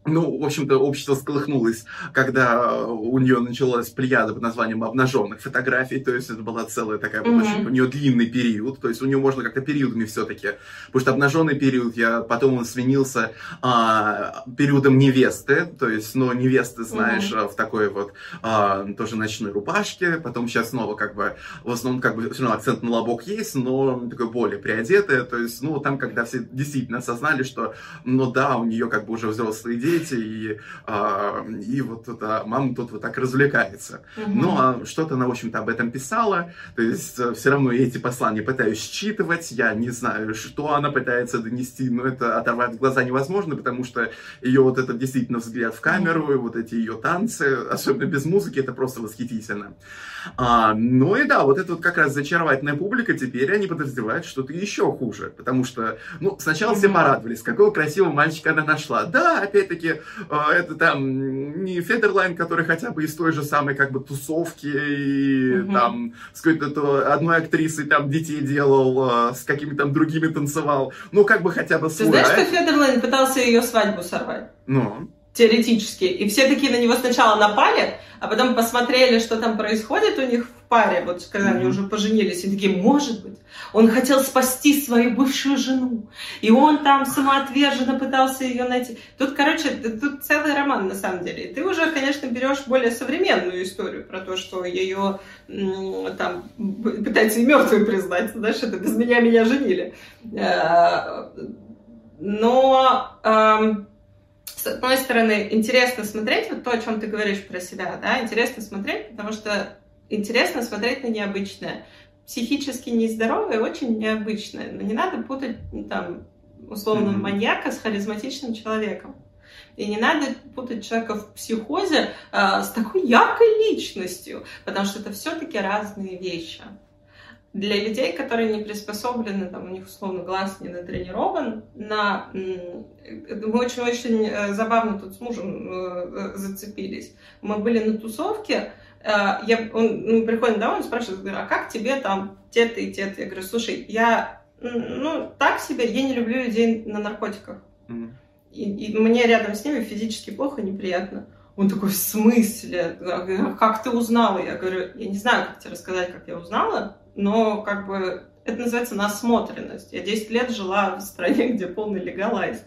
ну, в общем-то, общество сколыхнулось, когда у нее началась плеяда под названием обнаженных фотографий, то есть это была целая такая, mm-hmm. очень, у нее длинный период, то есть у нее можно как-то периодами все-таки, потому что обнаженный период, я потом он сменился а, периодом невесты, то есть, ну, невесты, знаешь, mm-hmm. в такой вот а, тоже ночной рубашке, потом сейчас снова как бы, в основном как бы все равно акцент на лобок есть, но такой более приодетая, то есть, ну, там, когда все действительно осознали, что, ну да, у нее как бы уже взрослые дети, дети, и, а, и вот это, мама тут вот так развлекается. Угу. Ну, а что-то она, в общем-то, об этом писала, то есть э, все равно эти послания пытаюсь считывать, я не знаю, что она пытается донести, но это оторвать глаза невозможно, потому что ее вот этот действительно взгляд в камеру, и вот эти ее танцы, особенно без музыки, это просто восхитительно. А, ну и да, вот это вот как раз зачаровательная публика, теперь они подозревают что-то еще хуже, потому что, ну, сначала все порадовались, какого красивого мальчика она нашла. Да, опять-таки, а, это там не Федерлайн, который хотя бы из той же самой как бы тусовки, и угу. там с какой-то одной актрисой там детей делал, а, с какими-то там другими танцевал. Ну, как бы хотя бы свой. Ты знаешь, а? что Федерлайн пытался ее свадьбу сорвать? Ну теоретически. И все такие на него сначала напали, а потом посмотрели, что там происходит у них в паре, вот когда mm-hmm. они уже поженились, и такие, может быть, он хотел спасти свою бывшую жену, и он там самоотверженно пытался ее найти. Тут, короче, тут целый роман на самом деле. ты уже, конечно, берешь более современную историю про то, что ее там пытаются и мертвой признать, знаешь, это без меня меня женили. Э, но эм, с одной стороны, интересно смотреть, вот то, о чем ты говоришь про себя, да, интересно смотреть, потому что интересно смотреть на необычное. Психически нездоровое очень необычное, но не надо путать, ну, там, условно, mm-hmm. маньяка с харизматичным человеком. И не надо путать человека в психозе э, с такой яркой личностью, потому что это все-таки разные вещи для людей, которые не приспособлены, там, у них условно глаз не натренирован, на... мы очень-очень э, забавно тут с мужем э, зацепились. Мы были на тусовке, э, я, он, мы приходим домой, он спрашивает, а как тебе там те-то и те-то? Я говорю, слушай, я, ну, так себе, я не люблю людей на наркотиках. Mm-hmm. И, и мне рядом с ними физически плохо, неприятно. Он такой, в смысле? Как ты узнала? Я говорю, я не знаю, как тебе рассказать, как я узнала, но как бы это называется насмотренность. Я 10 лет жила в стране, где полный легалайз.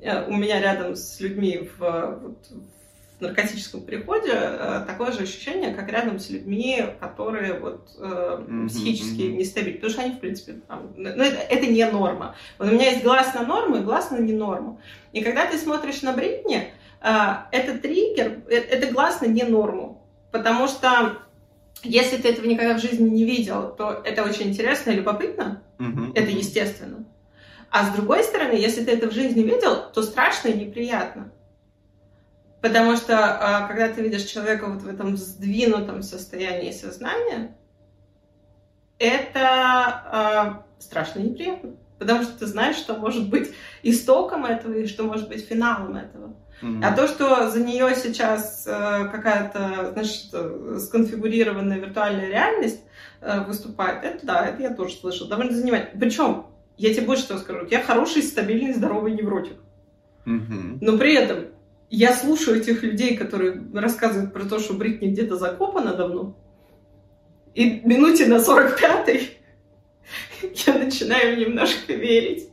Э, у меня рядом с людьми в, вот, в наркотическом приходе э, такое же ощущение, как рядом с людьми, которые вот, э, психически mm-hmm. нестабильны. Потому что они, в принципе, там, ну, это, это не норма. Вот у меня есть глаз на норму и глаз на ненорму. И когда ты смотришь на Бритни, а, это триггер, э, это гласно не норму. Потому что если ты этого никогда в жизни не видел, то это очень интересно и любопытно. Uh-huh. Это естественно. А с другой стороны, если ты это в жизни видел, то страшно и неприятно. Потому что а, когда ты видишь человека вот в этом сдвинутом состоянии сознания, это э, страшно неприятно. Потому что ты знаешь, что может быть истоком этого и что может быть финалом этого. Mm-hmm. А то, что за нее сейчас э, какая-то, значит, сконфигурированная виртуальная реальность э, выступает, это да, это я тоже слышала. Довольно занимательно. Причем, я тебе больше что скажу, я хороший, стабильный, здоровый невротик. Mm-hmm. Но при этом я слушаю этих людей, которые рассказывают про то, что Бритни где-то закопана давно, и минуте на 45-й я начинаю немножко верить.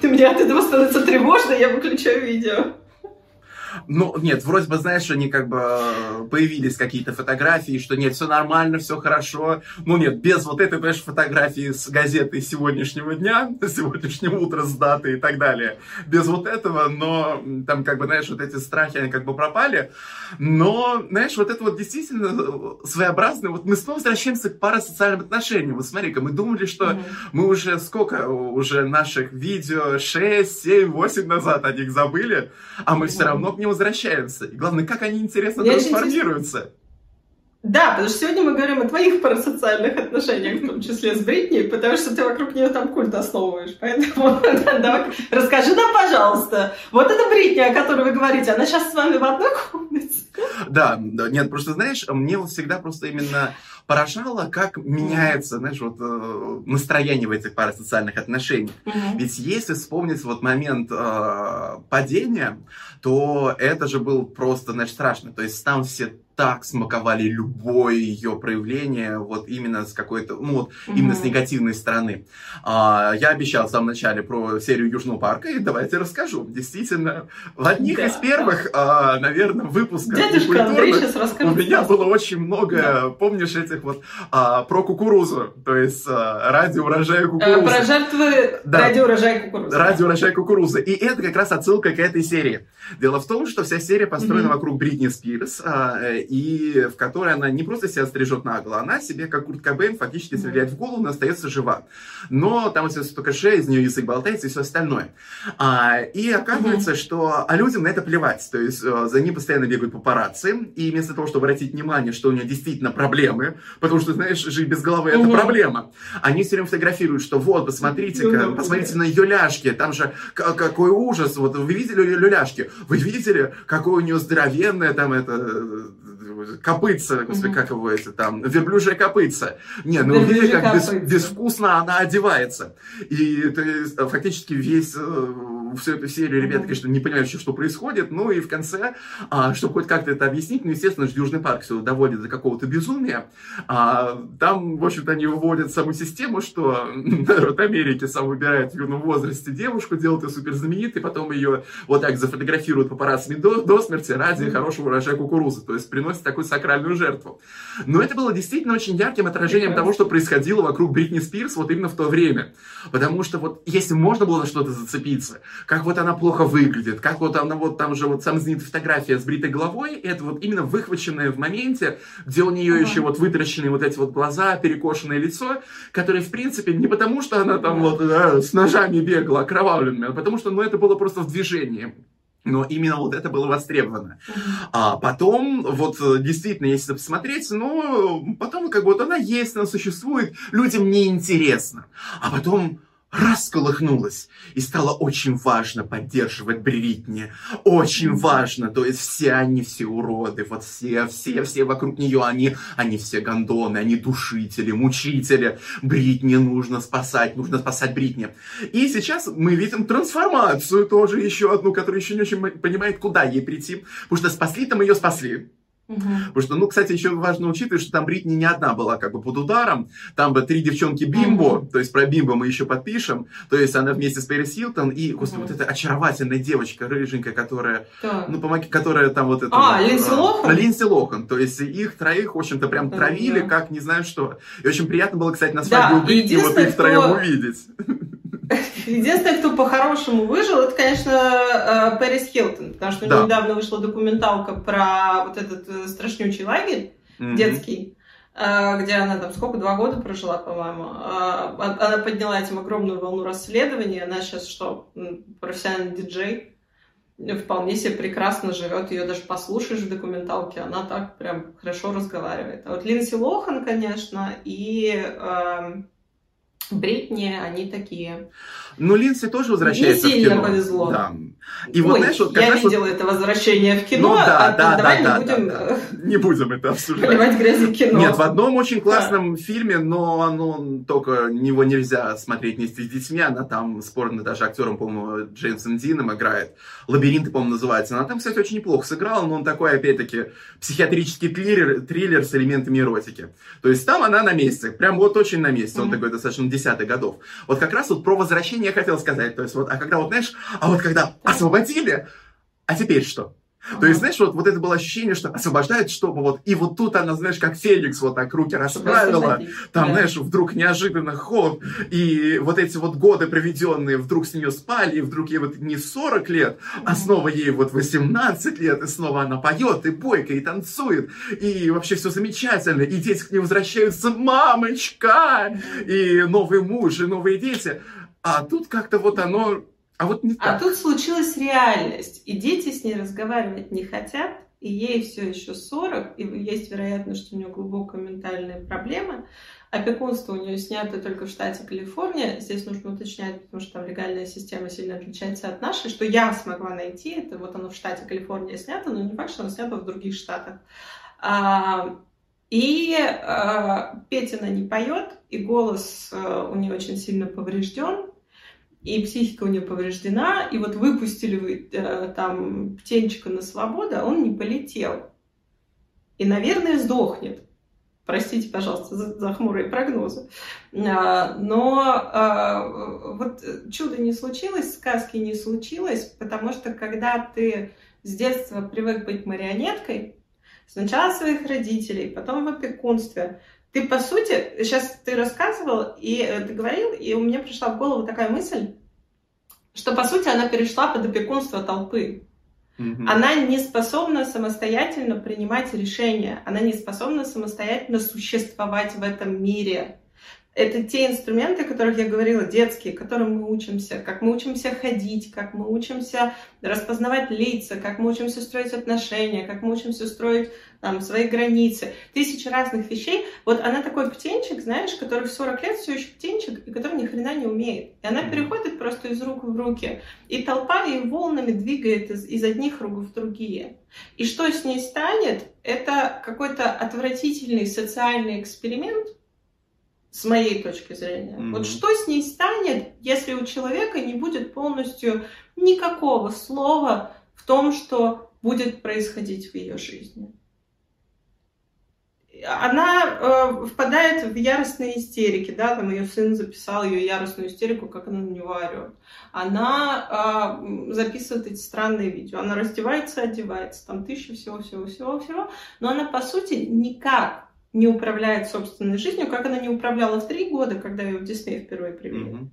Ты мне от этого становится тревожно, я выключаю видео. Ну, нет, вроде бы, знаешь, они как бы э, появились какие-то фотографии, что нет, все нормально, все хорошо. Ну, нет, без вот этой, понимаешь, фотографии с газеты сегодняшнего дня, сегодняшнего утра с даты и так далее. Без вот этого, но там, как бы, знаешь, вот эти страхи, они как бы пропали. Но, знаешь, вот это вот действительно своеобразно. Вот мы снова возвращаемся к парасоциальным отношениям. Вот смотри-ка, мы думали, что mm-hmm. мы уже сколько уже наших видео, 6, 7, 8 назад о них забыли, а мы mm-hmm. все равно не возвращаются. И главное, как они интересно трансформируются. Да, потому что сегодня мы говорим о твоих парасоциальных отношениях, в том числе с Бритни, потому что ты вокруг нее там культ основываешь. Поэтому давай, расскажи нам, пожалуйста, вот эта Бритни, о которой вы говорите, она сейчас с вами в одной комнате? Да, нет, просто знаешь, мне вот всегда просто именно поражало, как меняется, знаешь, вот э, настроение в этих парасоциальных отношениях. Mm-hmm. Ведь если вспомнить вот момент э, падения, то это же был просто, значит, страшно. То есть там все так смаковали любое ее проявление, вот именно с какой-то, ну вот, mm-hmm. именно с негативной стороны. А, я обещал в самом начале про серию Южного парка, и давайте расскажу. Действительно, в одних да, из первых, да. а, наверное, выпусков Дядюшка Андрей сейчас расскажет. У меня было очень много, да. помнишь, этих вот а, про кукурузу, то есть а, ради урожая кукурузы. Про жертвы да. ради урожая кукурузы. Ради урожая кукурузы. И это как раз отсылка к этой серии. Дело в том, что вся серия построена mm-hmm. вокруг Бритни Спирс, а, и в которой она не просто себя стрижет нагло, она себе, как Курт Кобейн, фактически стреляет в голову, но остается жива. Но там остается только шея, из нее язык болтается и все остальное. А, и оказывается, mm-hmm. что а людям на это плевать. То есть э, за ней постоянно бегают папарацци, и вместо того, чтобы обратить внимание, что у нее действительно проблемы, потому что, знаешь, жить без головы mm-hmm. это проблема, они все время фотографируют, что вот, посмотрите-ка, mm-hmm. посмотрите на ее ляжки, там же какой ужас, вот вы видели ее ляжки? Вы видели, какое у нее здоровенное там это копытца, господи, как его это там, верблюжья копытца. Не, ну видели, как без, безвкусно она одевается. И то есть, фактически весь э, всю эту серию ребята, конечно, не понимают вообще, что происходит. Ну и в конце, а, чтобы хоть как-то это объяснить, ну, естественно, Южный парк все доводит до какого-то безумия. А, там, в общем-то, они выводят саму систему, что народ Америки сам выбирает в юном возрасте девушку, делает ее супер знаменитой, потом ее вот так зафотографируют папараццами до, до смерти ради хорошего урожая кукурузы. То есть приносит такую сакральную жертву. Но это было действительно очень ярким отражением того, что происходило вокруг Бритни Спирс вот именно в то время. Потому что вот если можно было за что-то зацепиться, как вот она плохо выглядит, как вот она вот там же вот сам знаменитая фотография с бритой головой, это вот именно выхваченная в моменте, где у нее uh-huh. еще вот вытраченные вот эти вот глаза, перекошенное лицо, которое в принципе не потому, что она там вот да, с ножами бегала окровавленная, а потому что ну это было просто в движении. Но именно вот это было востребовано. А потом, вот действительно, если посмотреть, ну, потом как бы вот она есть, она существует, людям неинтересно. А потом расколыхнулась. И стало очень важно поддерживать Бритни. Очень важно. То есть все они, все уроды. Вот все, все, все вокруг нее. Они, они все гондоны, они душители, мучители. Бритни нужно спасать, нужно спасать Бритни. И сейчас мы видим трансформацию тоже еще одну, которая еще не очень понимает, куда ей прийти. Потому что спасли там ее спасли. Угу. Потому что, ну, кстати, еще важно учитывать, что там Бритни не одна была как бы под ударом. Там бы три девчонки Бимбо, угу. то есть про Бимбо мы еще подпишем. То есть она вместе с Пэрис Хилтон и, господи, угу. вот эта очаровательная девочка, рыженькая, которая, да. ну, помоги, которая там вот это... А, Линдси Лохан? Линдси Лохан. То есть их троих, в общем-то, прям травили, да. как не знаю что. И очень приятно было, кстати, на свадьбе да, у Бритни вот их втроем увидеть. Единственное, кто по-хорошему выжил, это, конечно, э, Пэрис Хилтон, потому что у нее недавно вышла документалка про вот этот э, страшнючий лагерь детский, э, где она там сколько, два года прожила, по-моему. Она подняла этим огромную волну расследований. Она сейчас что, профессиональный диджей? Вполне себе прекрасно живет. Ее даже послушаешь в документалке, она так прям хорошо разговаривает. А вот Линдси Лохан, конечно, и э, Бритни, они такие. Ну, Линдси тоже возвращается не сильно в кино. повезло. Да. И вот, Ой, знаешь, вот, я видела вот... это возвращение в кино, ну, да, а да, давай да, не да, будем... Да, да. Не будем это обсуждать. Поливать грязь кино. Нет, в одном очень классном да. фильме, но оно только его нельзя смотреть вместе с детьми, она там спорно даже актером, по-моему, Джеймсом Дином играет. «Лабиринты», по-моему, называется. Она там, кстати, очень неплохо сыграла, но он такой, опять-таки, психиатрический триллер, триллер с элементами эротики. То есть там она на месте, прям вот очень на месте. Mm-hmm. Он такой достаточно десятых годов. Вот как раз вот про возвращение я хотел сказать. То есть вот, а когда вот, знаешь, а вот когда освободили, а теперь что? То есть, знаешь, вот, вот это было ощущение, что освобождает, чтобы вот... И вот тут она, знаешь, как Феникс вот так руки расправила. Там, да. знаешь, вдруг неожиданно ход. И вот эти вот годы проведенные вдруг с нее спали, и вдруг ей вот не 40 лет, а снова ей вот 18 лет, и снова она поет, и бойко, и танцует. И вообще все замечательно. И дети к ней возвращаются, мамочка! И новый муж, и новые дети. А тут как-то вот оно а вот не а так. А тут случилась реальность, и дети с ней разговаривать не хотят, и ей все еще 40, и есть вероятность, что у нее глубокая ментальная проблема. Опекунство у нее снято только в штате Калифорния. Здесь нужно уточнять, потому что там легальная система сильно отличается от нашей. Что я смогла найти, это вот оно в штате Калифорния снято, но не факт, что оно снято в других штатах. И а, Петина не поет, и голос а, у нее очень сильно поврежден и психика у нее повреждена, и вот выпустили вы э, там птенчика на свободу, а он не полетел. И, наверное, сдохнет. Простите, пожалуйста, за, за хмурые прогнозы. А, но а, вот чудо не случилось, сказки не случилось, потому что когда ты с детства привык быть марионеткой, сначала своих родителей, потом в опекунстве, ты, по сути, сейчас ты рассказывал, и э, ты говорил, и у меня пришла в голову такая мысль, что, по сути, она перешла под опекунство толпы. Mm-hmm. Она не способна самостоятельно принимать решения, она не способна самостоятельно существовать в этом мире это те инструменты, о которых я говорила, детские, которым мы учимся, как мы учимся ходить, как мы учимся распознавать лица, как мы учимся строить отношения, как мы учимся строить там, свои границы. Тысячи разных вещей. Вот она такой птенчик, знаешь, который в 40 лет все еще птенчик, и который ни хрена не умеет. И она переходит просто из рук в руки. И толпа ее волнами двигает из, из одних рук в другие. И что с ней станет, это какой-то отвратительный социальный эксперимент, с моей точки зрения. Mm-hmm. Вот что с ней станет, если у человека не будет полностью никакого слова в том, что будет происходить в ее жизни? Она э, впадает в яростные истерики, да, там ее сын записал ее яростную истерику, как она на него орет. Она э, записывает эти странные видео, она раздевается, одевается, там тысяча всего-всего-всего-всего, но она, по сути, никак не управляет собственной жизнью, как она не управляла в три года, когда ее в Дисней впервые привели. Mm-hmm.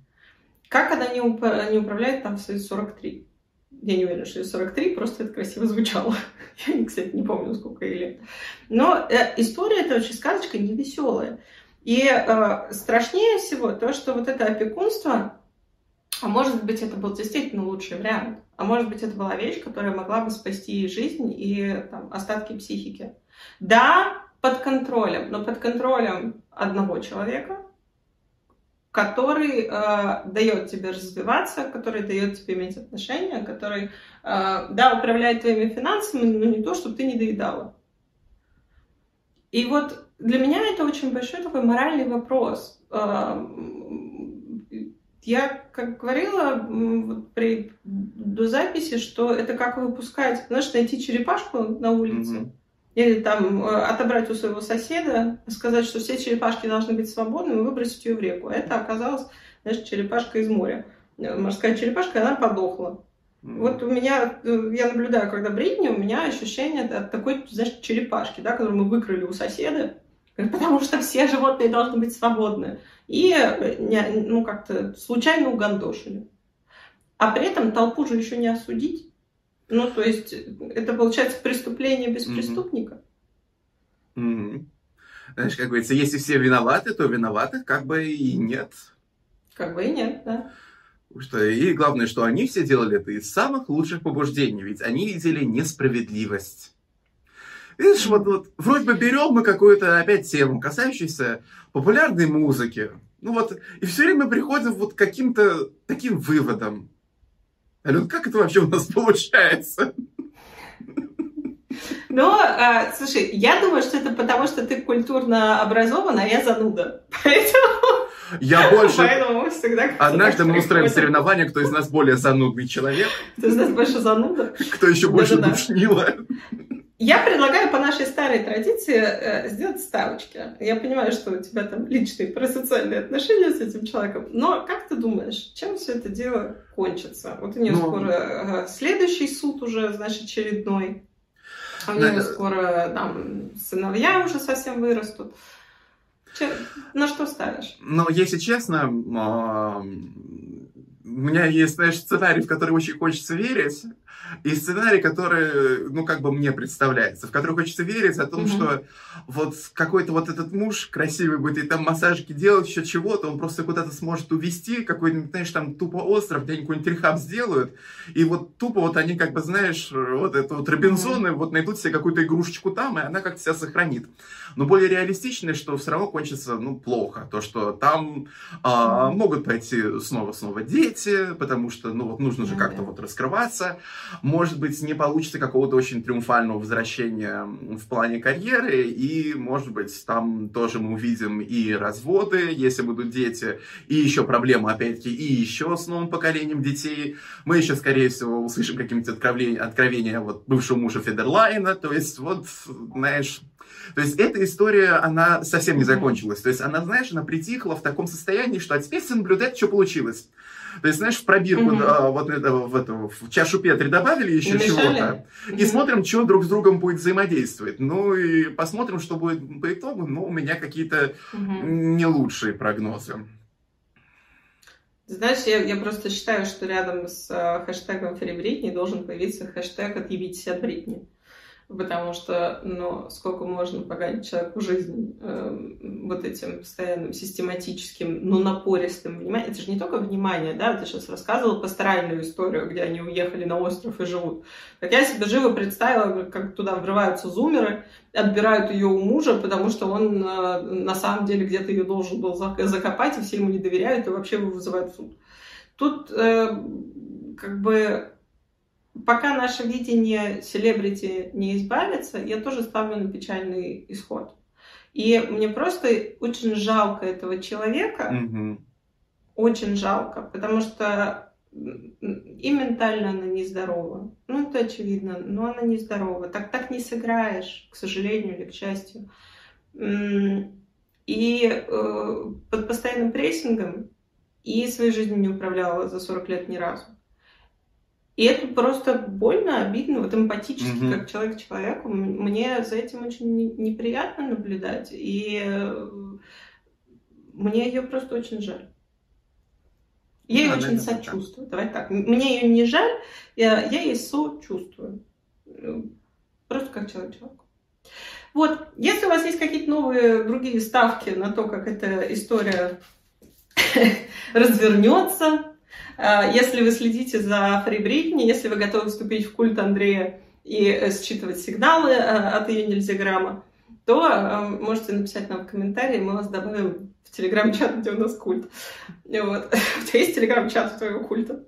Как она не, уп- не управляет там в свои 43. Я не уверена, что ей 43, просто это красиво звучало. Я, кстати, не помню, сколько ей лет. Но э, история эта очень сказочка не веселая. И э, страшнее всего то, что вот это опекунство, а может быть, это был действительно лучший вариант, а может быть, это была вещь, которая могла бы спасти жизнь и там, остатки психики. Да, под контролем, но под контролем одного человека, который э, дает тебе развиваться, который дает тебе иметь отношения, который, э, да, управляет твоими финансами, но не то, чтобы ты не доедала. И вот для меня это очень большой такой моральный вопрос. Э, я, как говорила вот при, до записи, что это как выпускать, знаешь, найти черепашку на улице, mm-hmm или там э, отобрать у своего соседа, сказать, что все черепашки должны быть свободными, и выбросить ее в реку. Это оказалось, знаешь, черепашка из моря. Э, морская черепашка, она подохла. Вот у меня, э, я наблюдаю, когда Бритни, у меня ощущение от такой, знаешь, черепашки, да, которую мы выкрали у соседа, Потому что все животные должны быть свободны. И ну, как-то случайно угандошили. А при этом толпу же еще не осудить. Ну, то есть, это получается преступление без mm-hmm. преступника. Mm-hmm. Знаешь, как говорится, если все виноваты, то виноватых как бы и нет. Как бы и нет, да. Что, и главное, что они все делали это из самых лучших побуждений, ведь они видели несправедливость. Видишь, вот, вот вроде бы берем мы какую-то опять тему, касающуюся популярной музыки. Ну вот, и все время приходим вот к каким-то таким выводам. Ален, как это вообще у нас получается? Но, а, слушай, я думаю, что это потому, что ты культурно образован, а я зануда. Поэтому... Я больше... Поэтому всегда... Однажды мы устроим соревнование, кто из нас более занудный человек. Кто из нас больше зануда? Кто еще больше душнила. Я предлагаю по нашей старой традиции э, сделать ставочки. Я понимаю, что у тебя там личные просоциальные отношения с этим человеком, но как ты думаешь, чем все это дело кончится? Вот у нее ну, скоро э, следующий суд уже, значит, очередной. А у нее да, скоро там сыновья уже совсем вырастут. Че, на что ставишь? Ну, если честно, у меня есть, знаешь, сценарий, в который очень хочется верить, и сценарий, который, ну, как бы мне представляется, в который хочется верить о том, mm что вот какой-то вот этот муж красивый будет и там массажики делать, еще чего-то, он просто куда-то сможет увести какой-нибудь, знаешь, там тупо остров, где какой-нибудь рехаб сделают, и вот тупо вот они, как бы, знаешь, вот это вот Робинзоны, mm вот найдут себе какую-то игрушечку там, и она как-то себя сохранит. Но более реалистично, что все равно кончится, ну, плохо. То, что там а, могут пойти снова-снова дети, потому что, ну, вот нужно же как-то вот раскрываться. Может быть, не получится какого-то очень триумфального возвращения в плане карьеры, и, может быть, там тоже мы увидим и разводы, если будут дети, и еще проблемы, опять-таки, и еще с новым поколением детей. Мы еще, скорее всего, услышим какие-нибудь откровения, откровения вот бывшего мужа Федерлайна, то есть, вот, знаешь, то есть эта история, она совсем не закончилась. То есть она, знаешь, она притихла в таком состоянии, что а теперь все наблюдают, что получилось. То есть, знаешь, в пробирку mm-hmm. а, вот это, в, эту, в чашу Петри добавили еще чего-то. И смотрим, что друг с другом будет взаимодействовать. Ну и посмотрим, что будет по итогу. Ну, у меня какие-то mm-hmm. не лучшие прогнозы. Знаешь, я, я просто считаю, что рядом с э, хэштегом Free Britney должен появиться хэштег «Отъебитесь от Бритни» потому что, ну, сколько можно поганить человеку жизнь э, вот этим постоянным систематическим, ну, напористым вниманием. Это же не только внимание, да, ты сейчас рассказывал пасторальную историю, где они уехали на остров и живут. Так я себе живо представила, как туда врываются зумеры, отбирают ее у мужа, потому что он э, на самом деле где-то ее должен был закопать, и все ему не доверяют, и вообще его вызывают в суд. Тут э, как бы пока наше видение селебрити не избавится, я тоже ставлю на печальный исход. И мне просто очень жалко этого человека, mm-hmm. очень жалко, потому что и ментально она нездорова. Ну, это очевидно, но она нездорова. Так, так не сыграешь, к сожалению или к счастью. И э, под постоянным прессингом и своей жизнью не управляла за 40 лет ни разу. И это просто больно, обидно, вот эмпатически, mm-hmm. как человек человеку. Мне за этим очень неприятно наблюдать. И э, мне ее просто очень жаль. Я ей очень сочувствую. Так. Давай так. Мне ее не жаль, я, я ей сочувствую. Просто как человек человеку. Вот, если у вас есть какие-то новые другие ставки на то, как эта история развернется, если вы следите за Фри Бритни, если вы готовы вступить в культ Андрея и э, считывать сигналы э, от ее нельзяграмма, то э, можете написать нам в комментарии, мы вас добавим в телеграм-чат, где у нас культ. Вот. У тебя есть телеграм-чат твоего культа?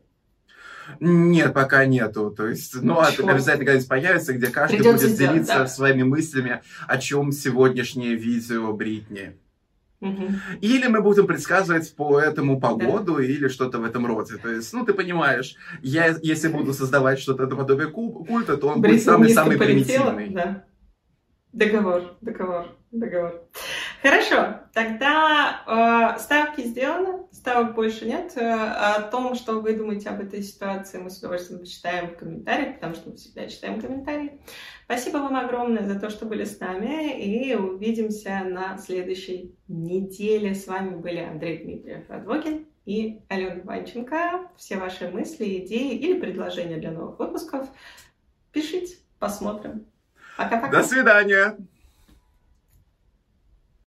Нет, пока нету. То есть, ну, а обязательно когда появится, где каждый Придется будет делиться да. своими мыслями, о чем сегодняшнее видео Бритни. Или мы будем предсказывать по этому погоду да. или что-то в этом роде. То есть, ну, ты понимаешь, я, если буду создавать что-то наподобие культа, то он будет самый-самый примитивный. Да. Договор, договор, договор. Хорошо, тогда э, ставки сделаны, ставок больше нет. Э, о том, что вы думаете об этой ситуации, мы с удовольствием почитаем в комментариях, потому что мы всегда читаем комментарии. Спасибо вам огромное за то, что были с нами, и увидимся на следующей неделе. С вами были Андрей Дмитриев Радвогин и Алена Ванченко. Все ваши мысли, идеи или предложения для новых выпусков пишите, посмотрим. Пока-пока. До свидания.